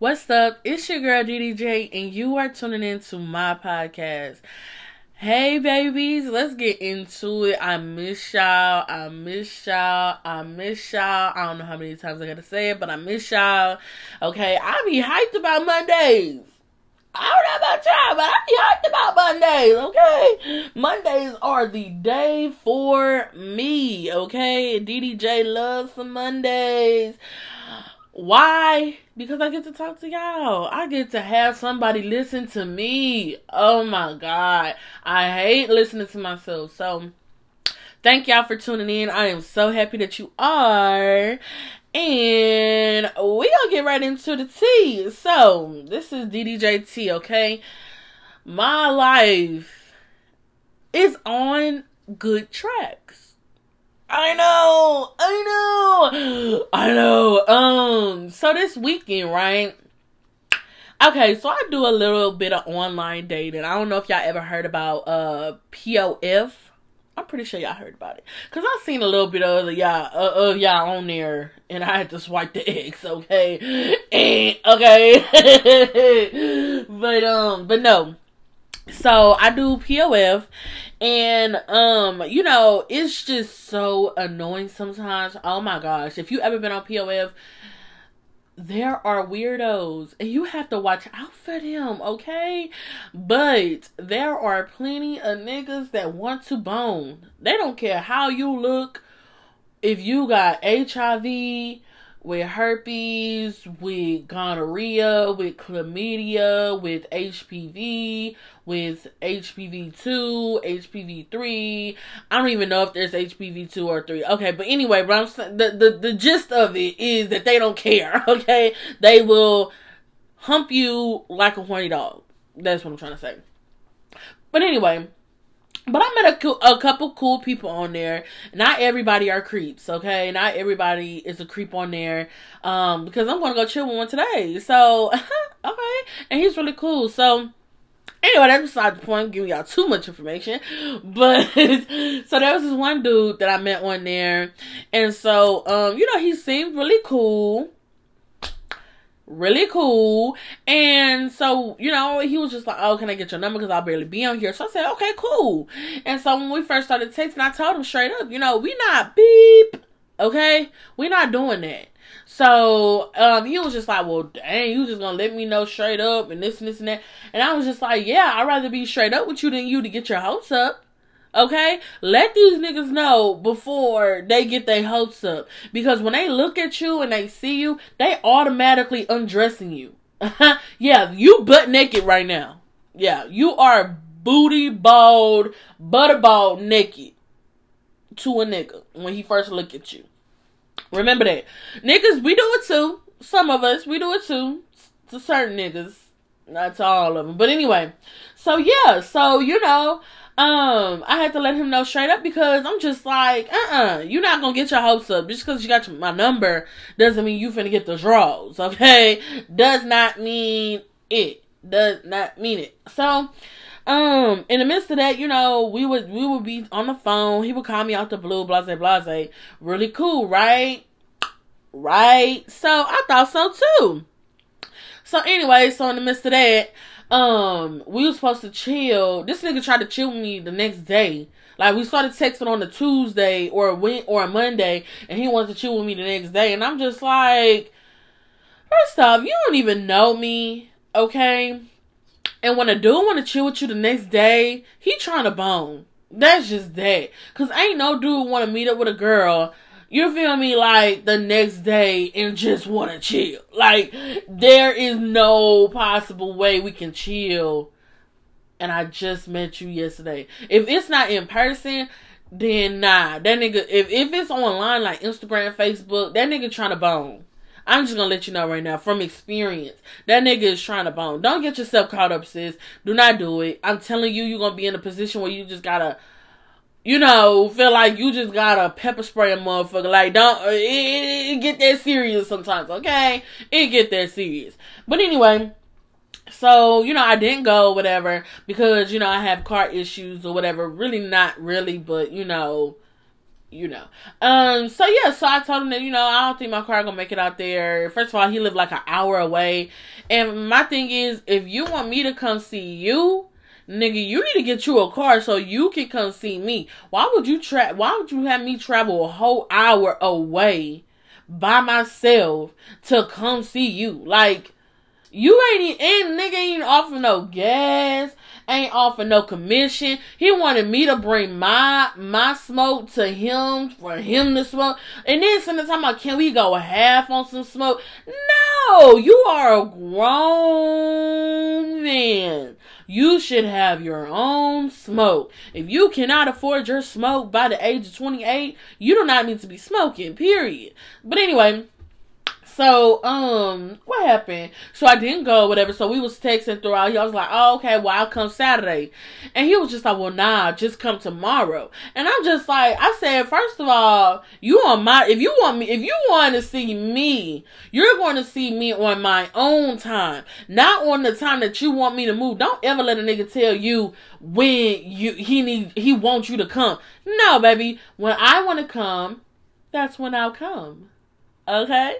What's up? It's your girl DDJ, and you are tuning in to my podcast. Hey, babies, let's get into it. I miss y'all. I miss y'all. I miss y'all. I don't know how many times I gotta say it, but I miss y'all. Okay, I be hyped about Mondays. I don't know about y'all, but I be hyped about Mondays, okay? Mondays are the day for me, okay? DDJ loves some Mondays. Why? Because I get to talk to y'all. I get to have somebody listen to me. Oh my God. I hate listening to myself. So, thank y'all for tuning in. I am so happy that you are. And we gonna get right into the tea. So, this is DDJT, okay? My life is on good tracks. I know, I know, I know. Um, so this weekend, right? Okay, so I do a little bit of online dating. I don't know if y'all ever heard about uh POF. I'm pretty sure y'all heard about it because I've seen a little bit of y'all uh, of y'all on there, and I had to swipe the X. Okay, okay, but um, but no. So I do POF, and um, you know, it's just so annoying sometimes. Oh my gosh. If you ever been on POF, there are weirdos and you have to watch out for them, okay? But there are plenty of niggas that want to bone. They don't care how you look. If you got HIV, with herpes, with gonorrhea, with chlamydia, with HPV, with HPV 2, HPV 3. I don't even know if there's HPV 2 or 3. Okay, but anyway, but I'm the, the the gist of it is that they don't care, okay? They will hump you like a horny dog. That's what I'm trying to say. But anyway, but I met a, a couple cool people on there. Not everybody are creeps, okay? Not everybody is a creep on there. Um, because I'm gonna go chill with one today. So, okay, and he's really cool. So, anyway, that's beside the point. giving y'all too much information, but so there was this one dude that I met on there, and so um, you know, he seemed really cool really cool. And so, you know, he was just like, Oh, can I get your number? Because I'll barely be on here. So I said, Okay, cool. And so when we first started texting, I told him straight up, you know, we not beep. Okay? we not doing that. So um, he was just like, Well, dang, you just gonna let me know straight up and this and this and that. And I was just like, Yeah, I'd rather be straight up with you than you to get your hopes up. Okay? Let these niggas know before they get their hopes up. Because when they look at you and they see you, they automatically undressing you. yeah, you butt naked right now. Yeah, you are booty bald, butterball naked to a nigga when he first look at you. Remember that. Niggas, we do it too. Some of us, we do it too. To certain niggas. Not to all of them. But anyway. So yeah, so you know, um, I had to let him know straight up because I'm just like, uh uh-uh, uh, you are not gonna get your hopes up. Just because you got my number doesn't mean you finna get the draws, okay? Does not mean it. Does not mean it. So, um, in the midst of that, you know, we would we would be on the phone. He would call me out the blue, blase blase. Really cool, right? Right. So I thought so too. So anyway, so in the midst of that, um, we were supposed to chill. This nigga tried to chill with me the next day. Like we started texting on a Tuesday or a went or a Monday, and he wants to chill with me the next day, and I'm just like, first off, you don't even know me, okay? And when a dude want to chill with you the next day, he trying to bone. That's just that. Cause ain't no dude want to meet up with a girl you feel me like the next day and just want to chill like there is no possible way we can chill and i just met you yesterday if it's not in person then nah that nigga if, if it's online like instagram facebook that nigga trying to bone I'm just gonna let you know right now from experience. That nigga is trying to bone. Don't get yourself caught up, sis. Do not do it. I'm telling you, you're gonna be in a position where you just gotta you know, feel like you just got a pepper spray a motherfucker. Like, don't, it, it get that serious sometimes, okay? It get that serious. But anyway, so, you know, I didn't go, whatever, because, you know, I have car issues or whatever. Really not really, but, you know, you know. Um, so yeah, so I told him that, you know, I don't think my car gonna make it out there. First of all, he lived like an hour away. And my thing is, if you want me to come see you, nigga, you need to get you a car so you can come see me. Why would you tra- why would you have me travel a whole hour away by myself to come see you? Like you ain't ain't nigga ain't offering no gas, ain't offering no commission. He wanted me to bring my my smoke to him for him to smoke. And then sometimes about can we go half on some smoke? No, you are a grown man. You should have your own smoke. If you cannot afford your smoke by the age of 28, you do not need to be smoking, period. But anyway, so, um, what happened? So I didn't go, whatever. So we was texting throughout. He was like, "Oh, okay. Well, I'll come Saturday," and he was just like, "Well, nah, just come tomorrow." And I'm just like, I said, first of all, you on my if you want me, if you want to see me, you're going to see me on my own time, not on the time that you want me to move. Don't ever let a nigga tell you when you he need he wants you to come. No, baby. When I want to come, that's when I'll come. Okay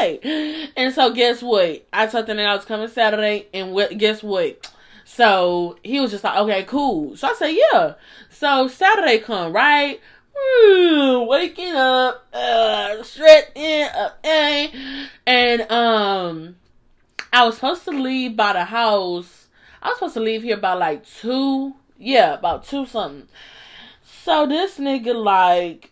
okay. And so guess what? I told him that I was coming Saturday, and what? Guess what? So he was just like, okay, cool. So I said, yeah. So Saturday come right. waking up, uh, stretching up, uh, and um, I was supposed to leave by the house. I was supposed to leave here by like two. Yeah, about two something. So this nigga like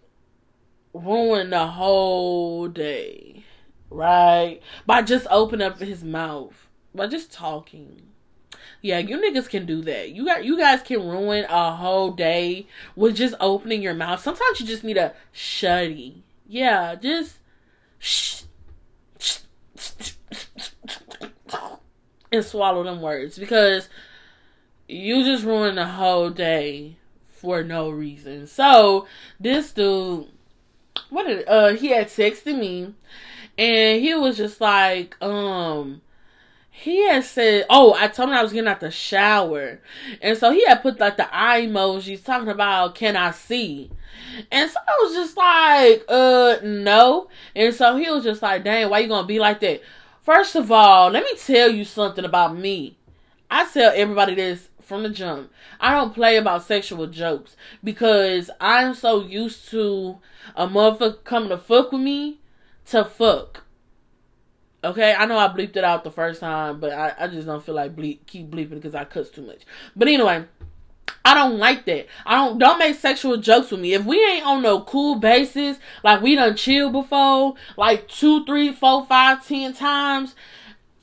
ruined the whole day right? By just opening up his mouth, by just talking. Yeah, you niggas can do that. You got you guys can ruin a whole day with just opening your mouth. Sometimes you just need a shutty. Yeah, just shh, and swallow them words because you just ruined the whole day for no reason. So this dude, what did uh he had texted me and he was just like, um, he had said, "Oh, I told him I was getting out the shower," and so he had put like the eye emojis talking about, "Can I see?" And so I was just like, "Uh, no." And so he was just like, "Dang, why you gonna be like that?" First of all, let me tell you something about me. I tell everybody this from the jump. I don't play about sexual jokes because I'm so used to a motherfucker coming to fuck with me to fuck. Okay, I know I bleeped it out the first time, but I, I just don't feel like bleep keep bleeping because I cuss too much. But anyway, I don't like that. I don't don't make sexual jokes with me. If we ain't on no cool basis, like we done chill before, like two, three, four, five, ten times,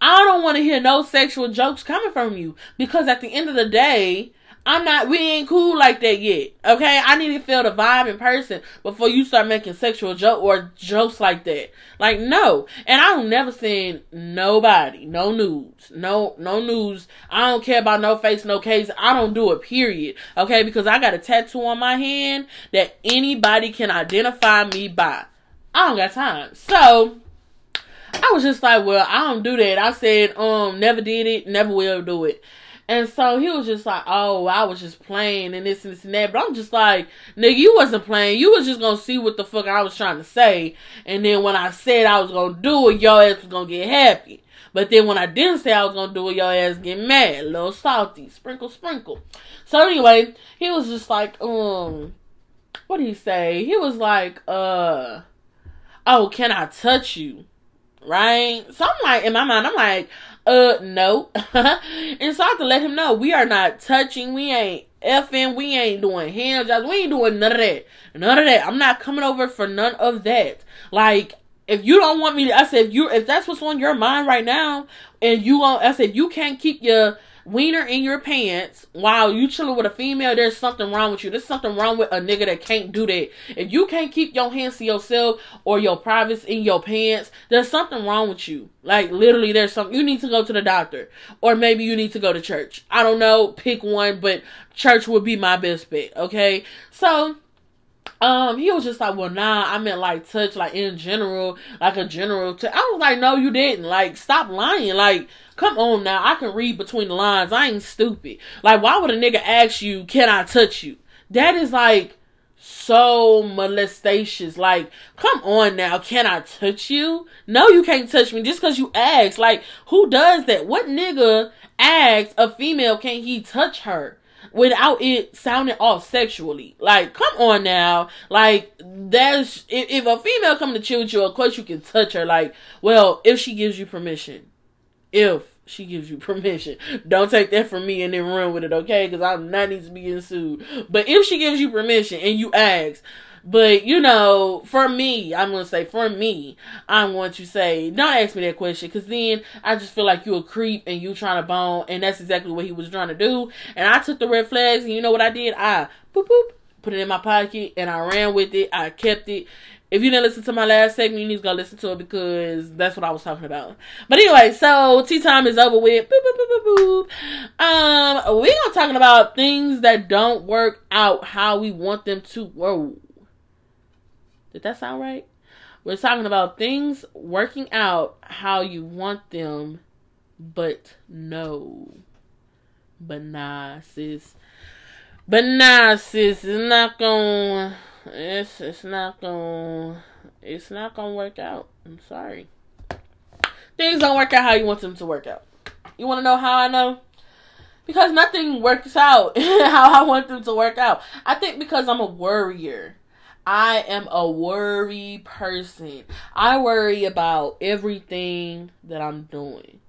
I don't want to hear no sexual jokes coming from you. Because at the end of the day, I'm not, we ain't cool like that yet. Okay? I need to feel the vibe in person before you start making sexual joke or jokes like that. Like, no. And I don't never send nobody, no news, no, no news. I don't care about no face, no case. I don't do it, period. Okay? Because I got a tattoo on my hand that anybody can identify me by. I don't got time. So, I was just like, well, I don't do that. I said, um, never did it, never will do it. And so he was just like, oh, I was just playing and this and this and that. But I'm just like, nigga, you wasn't playing. You was just gonna see what the fuck I was trying to say. And then when I said I was gonna do it, your ass was gonna get happy. But then when I didn't say I was gonna do it, your ass get mad. A little salty. Sprinkle, sprinkle. So anyway, he was just like, um, what did he say? He was like, uh, oh, can I touch you? Right? So I'm like, in my mind, I'm like, uh, no. and so I have to let him know we are not touching. We ain't effing. We ain't doing hand jobs. We ain't doing none of that. None of that. I'm not coming over for none of that. Like, if you don't want me to, I said, if you, if that's what's on your mind right now, and you, I said, you can't keep your wiener in your pants while you chilling with a female, there's something wrong with you. There's something wrong with a nigga that can't do that. If you can't keep your hands to yourself or your privates in your pants, there's something wrong with you. Like literally there's something you need to go to the doctor. Or maybe you need to go to church. I don't know, pick one, but church would be my best bet, okay? So um, he was just like, well, nah, I meant like touch, like in general, like a general. I was like, no, you didn't. Like, stop lying. Like, Come on now, I can read between the lines. I ain't stupid. Like, why would a nigga ask you, can I touch you? That is like so molestatious. Like, come on now, can I touch you? No, you can't touch me just because you ask. Like, who does that? What nigga asks a female can he touch her? Without it sounding off sexually. Like, come on now. Like, that's if, if a female come to chill with you, of course you can touch her. Like, well, if she gives you permission, if she gives you permission, don't take that from me and then run with it, okay? Because I'm not need to be sued. But if she gives you permission and you ask, but you know, for me, I'm gonna say for me, I'm going to say don't ask me that question because then I just feel like you a creep and you trying to bone, and that's exactly what he was trying to do. And I took the red flags, and you know what I did? I boop boop put it in my pocket and I ran with it. I kept it. If you didn't listen to my last segment, you need to go listen to it because that's what I was talking about. But anyway, so tea time is over with. Boop, boop, boop. Um, we're gonna talking about things that don't work out how we want them to. Whoa. Did that sound right? We're talking about things working out how you want them, but no. But nah, sis. But nah, sis, it's not gonna. It's it's not gonna. It's not gonna work out. I'm sorry. Things don't work out how you want them to work out. You want to know how I know? Because nothing works out how I want them to work out. I think because I'm a worrier. I am a worry person. I worry about everything that I'm doing.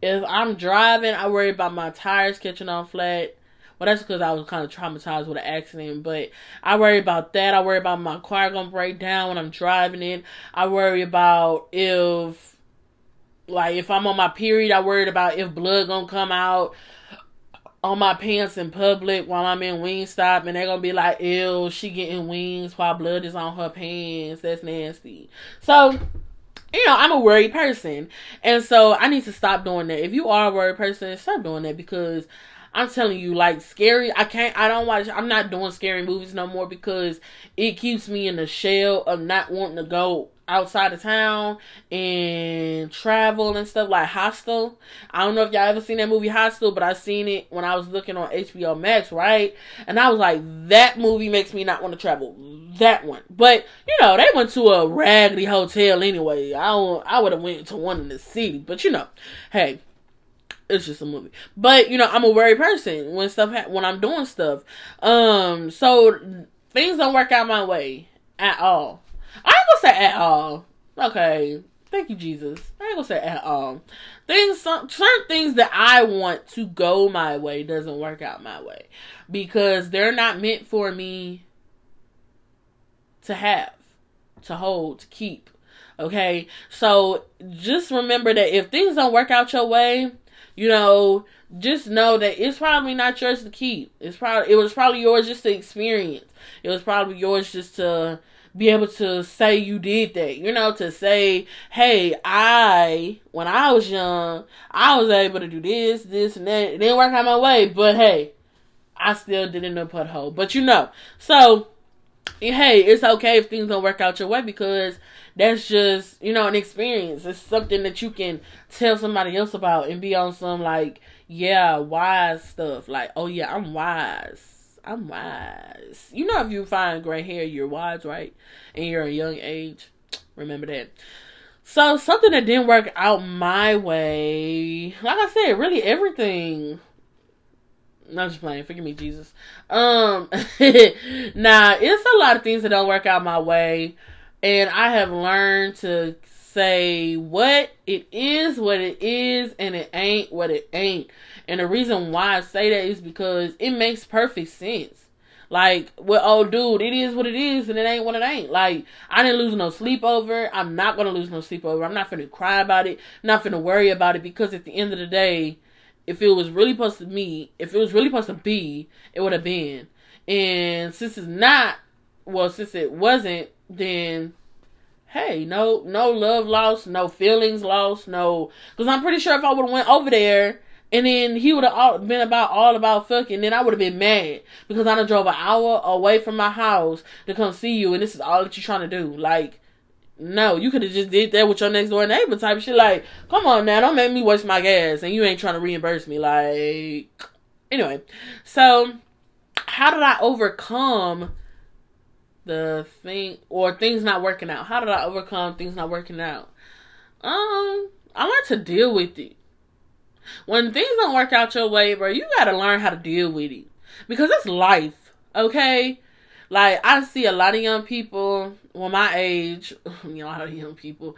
If I'm driving, I worry about my tires catching on flat. Well, that's because I was kind of traumatized with an accident, but I worry about that. I worry about my car gonna break down when I'm driving it. I worry about if, like, if I'm on my period, I worried about if blood gonna come out on my pants in public while I'm in Wingstop and they're gonna be like, ew, she getting wings while blood is on her pants. That's nasty. So, you know, I'm a worried person. And so I need to stop doing that. If you are a worried person, stop doing that because I'm telling you, like scary. I can't. I don't watch. I'm not doing scary movies no more because it keeps me in the shell of not wanting to go outside of town and travel and stuff like Hostel. I don't know if y'all ever seen that movie Hostel, but I seen it when I was looking on HBO Max, right? And I was like, that movie makes me not want to travel. That one, but you know, they went to a raggedy hotel anyway. I I would have went to one in the city, but you know, hey, it's just a movie. But you know, I'm a worried person when stuff ha- when I'm doing stuff. Um, so things don't work out my way at all. I ain't gonna say at all. Okay, thank you, Jesus. I ain't gonna say at all. Things, some, certain things that I want to go my way doesn't work out my way because they're not meant for me to have, to hold, to keep. Okay, so just remember that if things don't work out your way, you know, just know that it's probably not yours to keep. It's probably it was probably yours just to experience. It was probably yours just to be able to say you did that. You know, to say, hey, I when I was young, I was able to do this, this, and that. It didn't work out my way, but hey, I still didn't know put hole. But you know, so hey, it's okay if things don't work out your way because that's just you know an experience. It's something that you can tell somebody else about and be on some like yeah wise stuff. Like oh yeah, I'm wise. I'm wise. You know if you find gray hair, you're wise, right? And you're a young age. Remember that. So something that didn't work out my way, like I said, really everything I'm just playing. Forgive me, Jesus. Um, nah, it's a lot of things that don't work out my way and I have learned to say what it is, what it is, and it ain't what it ain't. And the reason why I say that is because it makes perfect sense. Like, well, oh, dude, it is what it is, and it ain't what it ain't. Like, I didn't lose no sleep over. I'm not gonna lose no sleep over. I'm not gonna cry about it. Not gonna worry about it because at the end of the day, if it was really supposed to be, if it was really supposed to be, it would have been. And since it's not, well, since it wasn't, then hey, no, no love lost, no feelings lost, no. Because I'm pretty sure if I would have went over there and then he would have been about all about fucking, then I would have been mad because I done drove an hour away from my house to come see you, and this is all that you're trying to do. Like, no, you could have just did that with your next door neighbor type shit. Like, come on now, don't make me waste my gas, and you ain't trying to reimburse me. Like, anyway, so how did I overcome? the thing or things not working out. How did I overcome things not working out? Um, I learned to deal with it. When things don't work out your way, bro, you gotta learn how to deal with it. Because it's life, okay? Like I see a lot of young people, well my age, a lot of young people.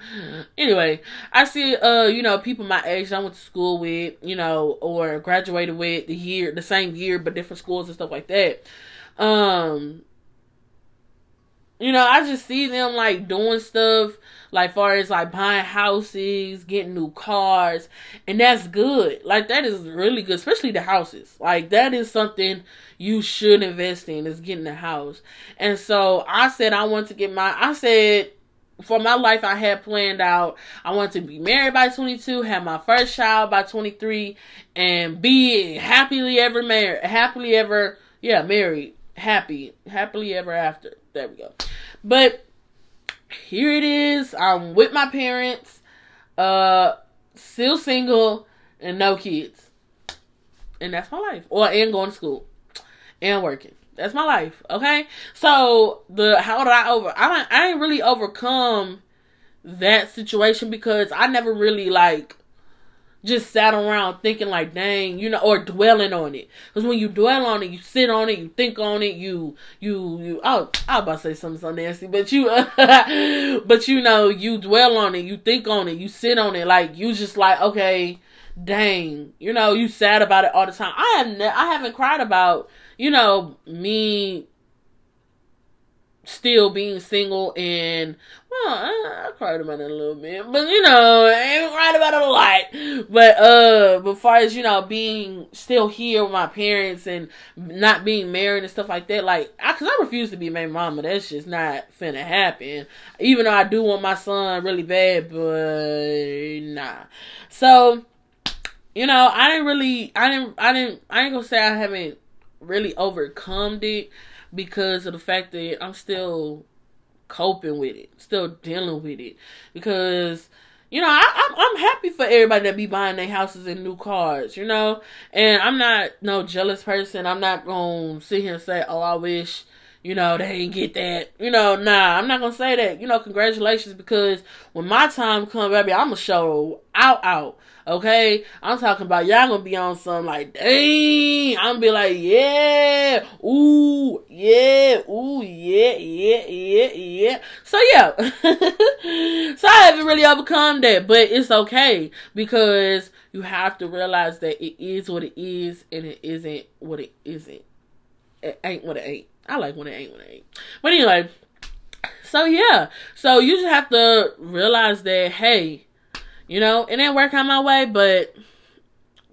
Anyway, I see uh, you know, people my age that I went to school with, you know, or graduated with the year the same year but different schools and stuff like that. Um you know, I just see them like doing stuff like far as like buying houses, getting new cars, and that's good. Like that is really good, especially the houses. Like that is something you should invest in is getting a house. And so I said I want to get my I said for my life I had planned out I want to be married by 22, have my first child by 23 and be happily ever married, happily ever yeah, married, happy, happily ever after. There we go. But here it is. I'm with my parents, uh, still single and no kids, and that's my life. Or and going to school and working. That's my life. Okay. So the how did I over? I I ain't really overcome that situation because I never really like just sat around thinking like, dang, you know, or dwelling on it. Because when you dwell on it, you sit on it, you think on it, you, you, you. Oh, I about to say something so nasty, but you, but you know, you dwell on it, you think on it, you sit on it, like you just like, okay, dang, you know, you sad about it all the time. I have, ne- I haven't cried about, you know, me still being single and well, I, I, cried about it a little bit, but you know, I ain't cried about it a lot. But uh, but far as you know, being still here with my parents and not being married and stuff like that, like, I, cause I refuse to be my mama. That's just not finna happen. Even though I do want my son really bad, but nah. So, you know, I didn't really, I didn't, I didn't, I ain't gonna say I haven't really overcome it because of the fact that I'm still coping with it, still dealing with it. Because, you know, I, I'm, I'm happy for everybody that be buying their houses and new cars, you know? And I'm not no jealous person. I'm not to sit here and say, oh, I wish, you know, they didn't get that. You know, nah, I'm not to say that. You know, congratulations because when my time comes, baby, I'm going to show out, out. Okay, I'm talking about y'all gonna be on some like, dang. I'm gonna be like, yeah, ooh, yeah, ooh, yeah, yeah, yeah, yeah. So yeah, so I haven't really overcome that, but it's okay because you have to realize that it is what it is and it isn't what it isn't. It ain't what it ain't. I like when it ain't what it ain't. But anyway, so yeah, so you just have to realize that hey you know, it didn't work out my way, but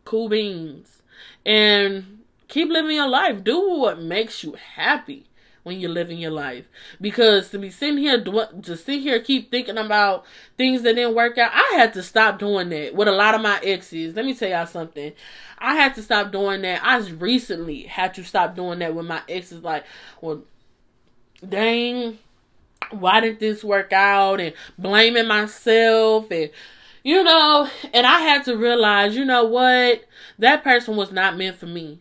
cool beans. And keep living your life. Do what makes you happy when you're living your life. Because to be sitting here, to sit here, keep thinking about things that didn't work out, I had to stop doing that with a lot of my exes. Let me tell y'all something. I had to stop doing that. I just recently had to stop doing that with my exes. Like, well, dang, why did this work out? And blaming myself and you know, and I had to realize, you know what? That person was not meant for me.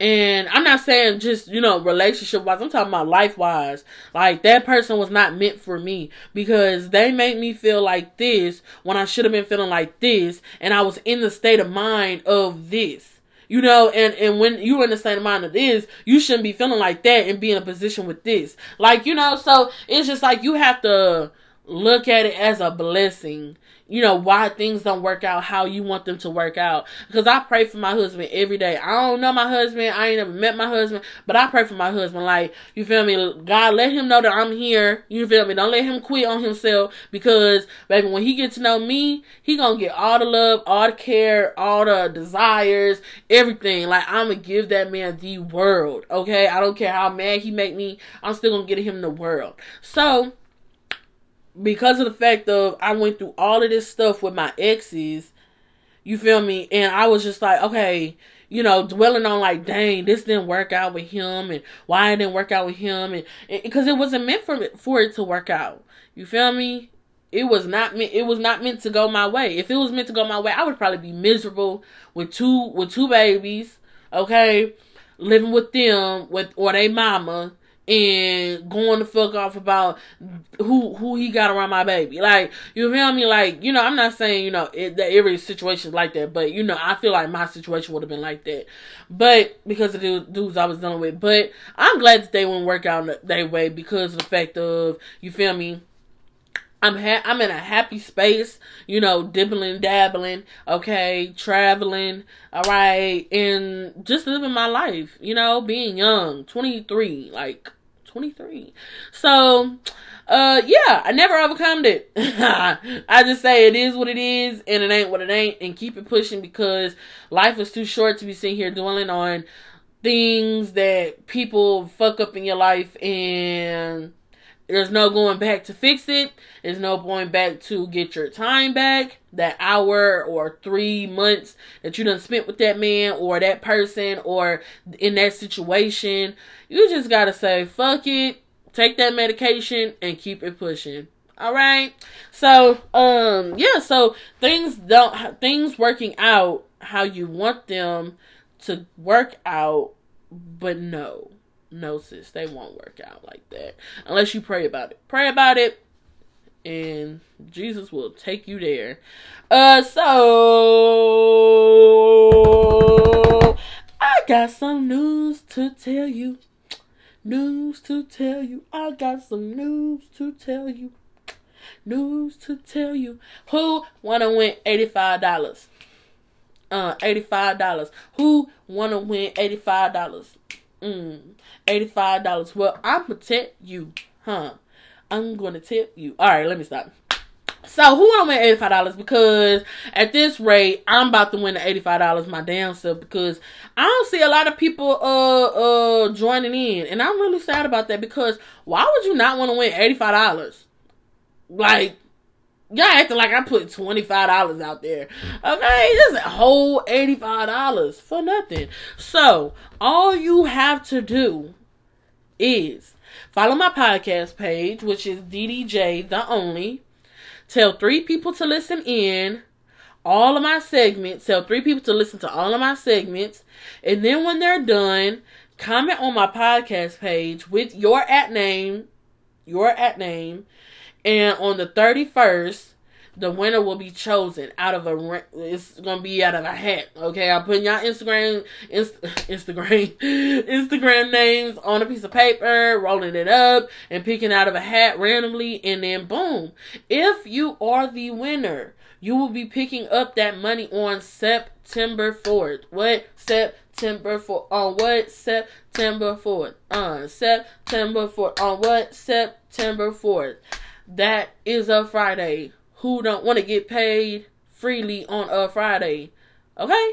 And I'm not saying just, you know, relationship wise, I'm talking about life wise. Like, that person was not meant for me because they made me feel like this when I should have been feeling like this. And I was in the state of mind of this. You know, and, and when you're in the state of mind of this, you shouldn't be feeling like that and be in a position with this. Like, you know, so it's just like you have to look at it as a blessing you know why things don't work out how you want them to work out. Because i pray for my husband every day. I don't know my husband. I ain't never met my husband but i pray for my husband. Like you feel me? God let him know that i'm here. You feel me? Don't let him quit on himself because baby when he gets to know me he gonna get all the love all the care all the desires everything. Like i'm gonna give that man the world okay? I don't care how mad he make me. I'm still gonna get him the world. So because of the fact of I went through all of this stuff with my exes, you feel me? And I was just like, okay, you know, dwelling on like, dang, this didn't work out with him, and why it didn't work out with him, and because it wasn't meant for it, for it to work out. You feel me? It was not meant. It was not meant to go my way. If it was meant to go my way, I would probably be miserable with two with two babies. Okay, living with them with or they mama and going the fuck off about who who he got around my baby. Like you feel me? Like you know, I'm not saying you know it, that every situation is like that, but you know, I feel like my situation would have been like that, but because of the dudes I was dealing with. But I'm glad that they wouldn't work out that way because of the fact of you feel me. I'm ha- I'm in a happy space, you know, dibbling, dabbling, okay, traveling, all right, and just living my life, you know, being young, 23, like 23. So, uh, yeah, I never overcome it. I just say it is what it is, and it ain't what it ain't, and keep it pushing because life is too short to be sitting here dwelling on things that people fuck up in your life and there's no going back to fix it. There's no going back to get your time back. That hour or three months that you done spent with that man or that person or in that situation. You just gotta say, fuck it, take that medication and keep it pushing. All right. So, um, yeah, so things don't, things working out how you want them to work out, but no no, sis, they won't work out like that unless you pray about it. Pray about it, and Jesus will take you there. Uh, so I got some news to tell you. News to tell you. I got some news to tell you. News to tell you. Who wanna win eighty five dollars? Uh, eighty five dollars. Who wanna win eighty five dollars? Mm. $85. Well, I'm gonna tip you, huh? I'm gonna tip you. Alright, let me stop. So who eighty five dollars? Because at this rate, I'm about to win the eighty five dollars my damn self because I don't see a lot of people uh uh joining in, and I'm really sad about that because why would you not want to win eighty five dollars? Like y'all acting like I put twenty five dollars out there. Okay, just a whole eighty five dollars for nothing. So all you have to do is follow my podcast page, which is DDJ the only. Tell three people to listen in all of my segments. Tell three people to listen to all of my segments. And then when they're done, comment on my podcast page with your at name, your at name, and on the 31st, the winner will be chosen out of a it's gonna be out of a hat okay? I'm putting y'all instagram inst, instagram instagram names on a piece of paper rolling it up and picking out of a hat randomly and then boom. If you are the winner you will be picking up that money on september 4th what? September 4th on what? September 4th on uh, september 4th on what? September 4th that is a Friday. Who don't want to get paid freely on a Friday? Okay?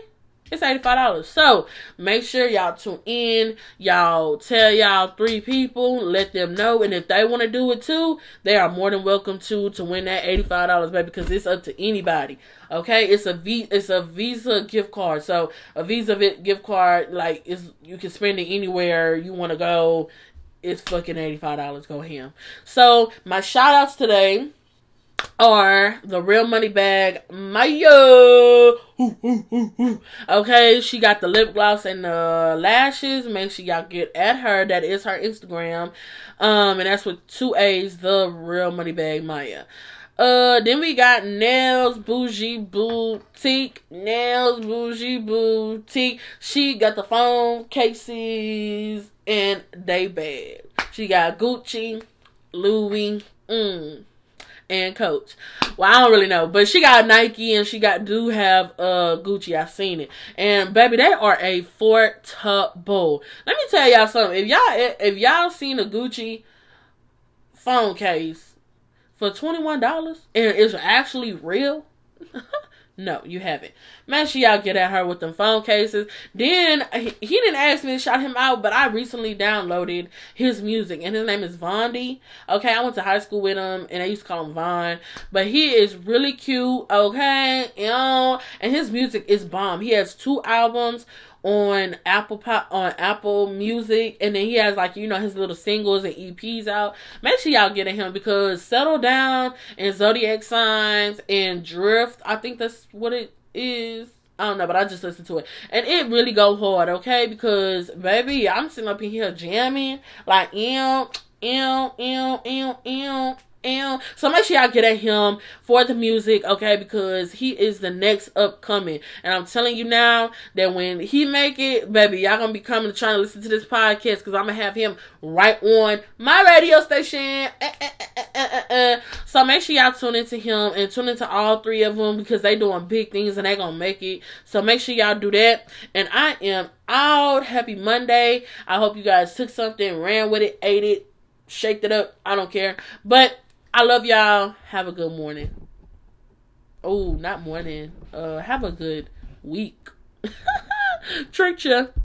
It's $85. So make sure y'all tune in. Y'all tell y'all three people, let them know. And if they want to do it too, they are more than welcome to to win that $85, baby, because it's up to anybody. Okay? It's a v it's a Visa gift card. So a Visa gift card, like is you can spend it anywhere you want to go it's fucking $85. Go ham. So, my shout outs today are the real money bag Maya. Okay, she got the lip gloss and the lashes. Make sure y'all get at her. That is her Instagram. Um, and that's with two A's, the real money bag Maya. Uh, then we got Nails Bougie Boutique. Nails Bougie Boutique. She got the phone cases and they bad. She got Gucci, Louis, mm, and Coach. Well, I don't really know, but she got Nike and she got do have uh Gucci. I seen it, and baby, they are a portable. Let me tell y'all something. If y'all if y'all seen a Gucci phone case for twenty one dollars and it's actually real. No, you haven't. Man, she y'all get at her with them phone cases. Then he, didn't ask me to shout him out, but I recently downloaded his music, and his name is Vondi. Okay, I went to high school with him, and I used to call him Von. But he is really cute. Okay, you and his music is bomb. He has two albums on Apple Pop on Apple Music, and then he has like you know his little singles and EPs out. Make sure y'all get at him because Settle Down and Zodiac Signs and Drift. I think that's what it is. I don't know, but I just listened to it. And it really go hard, okay? Because baby, I'm sitting up in here jamming like ew, ew, ew, ew, ew. And so make sure y'all get at him for the music, okay? Because he is the next upcoming. And I'm telling you now that when he make it, baby, y'all gonna be coming to try to listen to this podcast because I'm gonna have him right on my radio station. Eh, eh, eh, so make sure y'all tune into him and tune into all three of them because they doing big things and they gonna make it. So make sure y'all do that. And I am out. Happy Monday. I hope you guys took something, ran with it, ate it, shaked it up. I don't care. But I love y'all. Have a good morning. Oh, not morning. Uh, have a good week. Tricked ya.